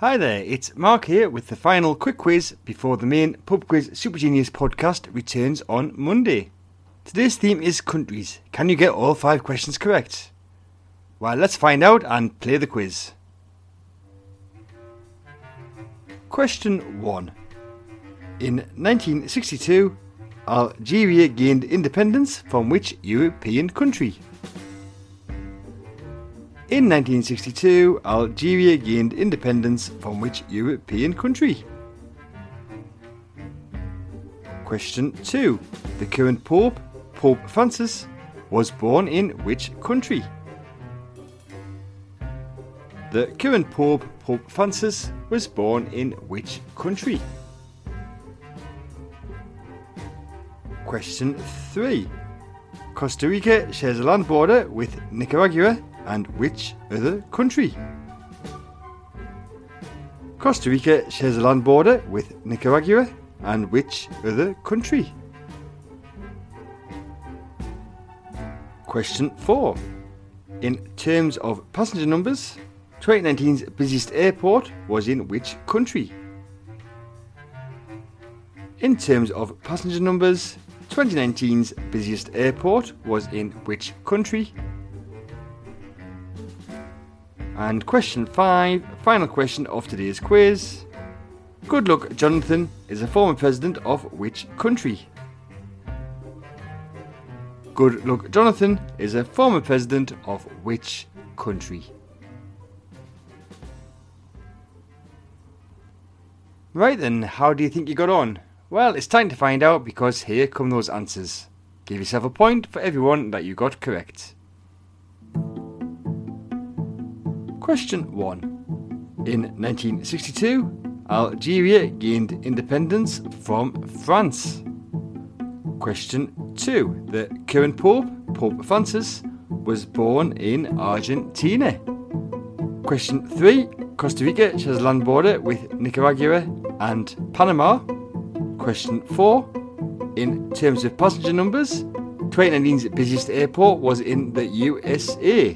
Hi there, it's Mark here with the final quick quiz before the main Pub Quiz Super Genius podcast returns on Monday. Today's theme is countries. Can you get all five questions correct? Well, let's find out and play the quiz. Question 1. In 1962, Algeria gained independence from which European country? In 1962, Algeria gained independence from which European country? Question 2. The current Pope, Pope Francis, was born in which country? The current Pope, Pope Francis, was born in which country? Question 3. Costa Rica shares a land border with Nicaragua and which other country? Costa Rica shares a land border with Nicaragua and which other country? Question 4. In terms of passenger numbers, 2019's busiest airport was in which country? In terms of passenger numbers, 2019's busiest airport was in which country? And question 5, final question of today's quiz. Goodluck Jonathan is a former president of which country? Goodluck Jonathan is a former president of which country? Right then, how do you think you got on? Well, it's time to find out because here come those answers. Give yourself a point for everyone that you got correct. Question 1. In 1962, Algeria gained independence from France. Question 2. The current Pope, Pope Francis, was born in Argentina. Question 3. Costa Rica shares land border with Nicaragua and Panama. Question 4. In terms of passenger numbers, 2019's busiest airport was in the USA.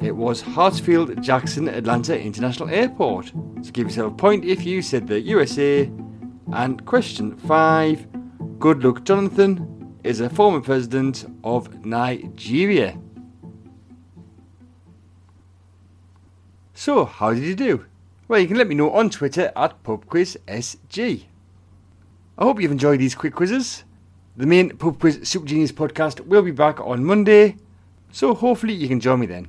It was Hartsfield Jackson Atlanta International Airport. So give yourself a point if you said the USA. And question 5. Goodluck Jonathan is a former president of Nigeria. So, how did you do? Well, you can let me know on Twitter at PubQuizSG. I hope you've enjoyed these quick quizzes. The main Pub Quiz Super Genius podcast will be back on Monday, so hopefully you can join me then.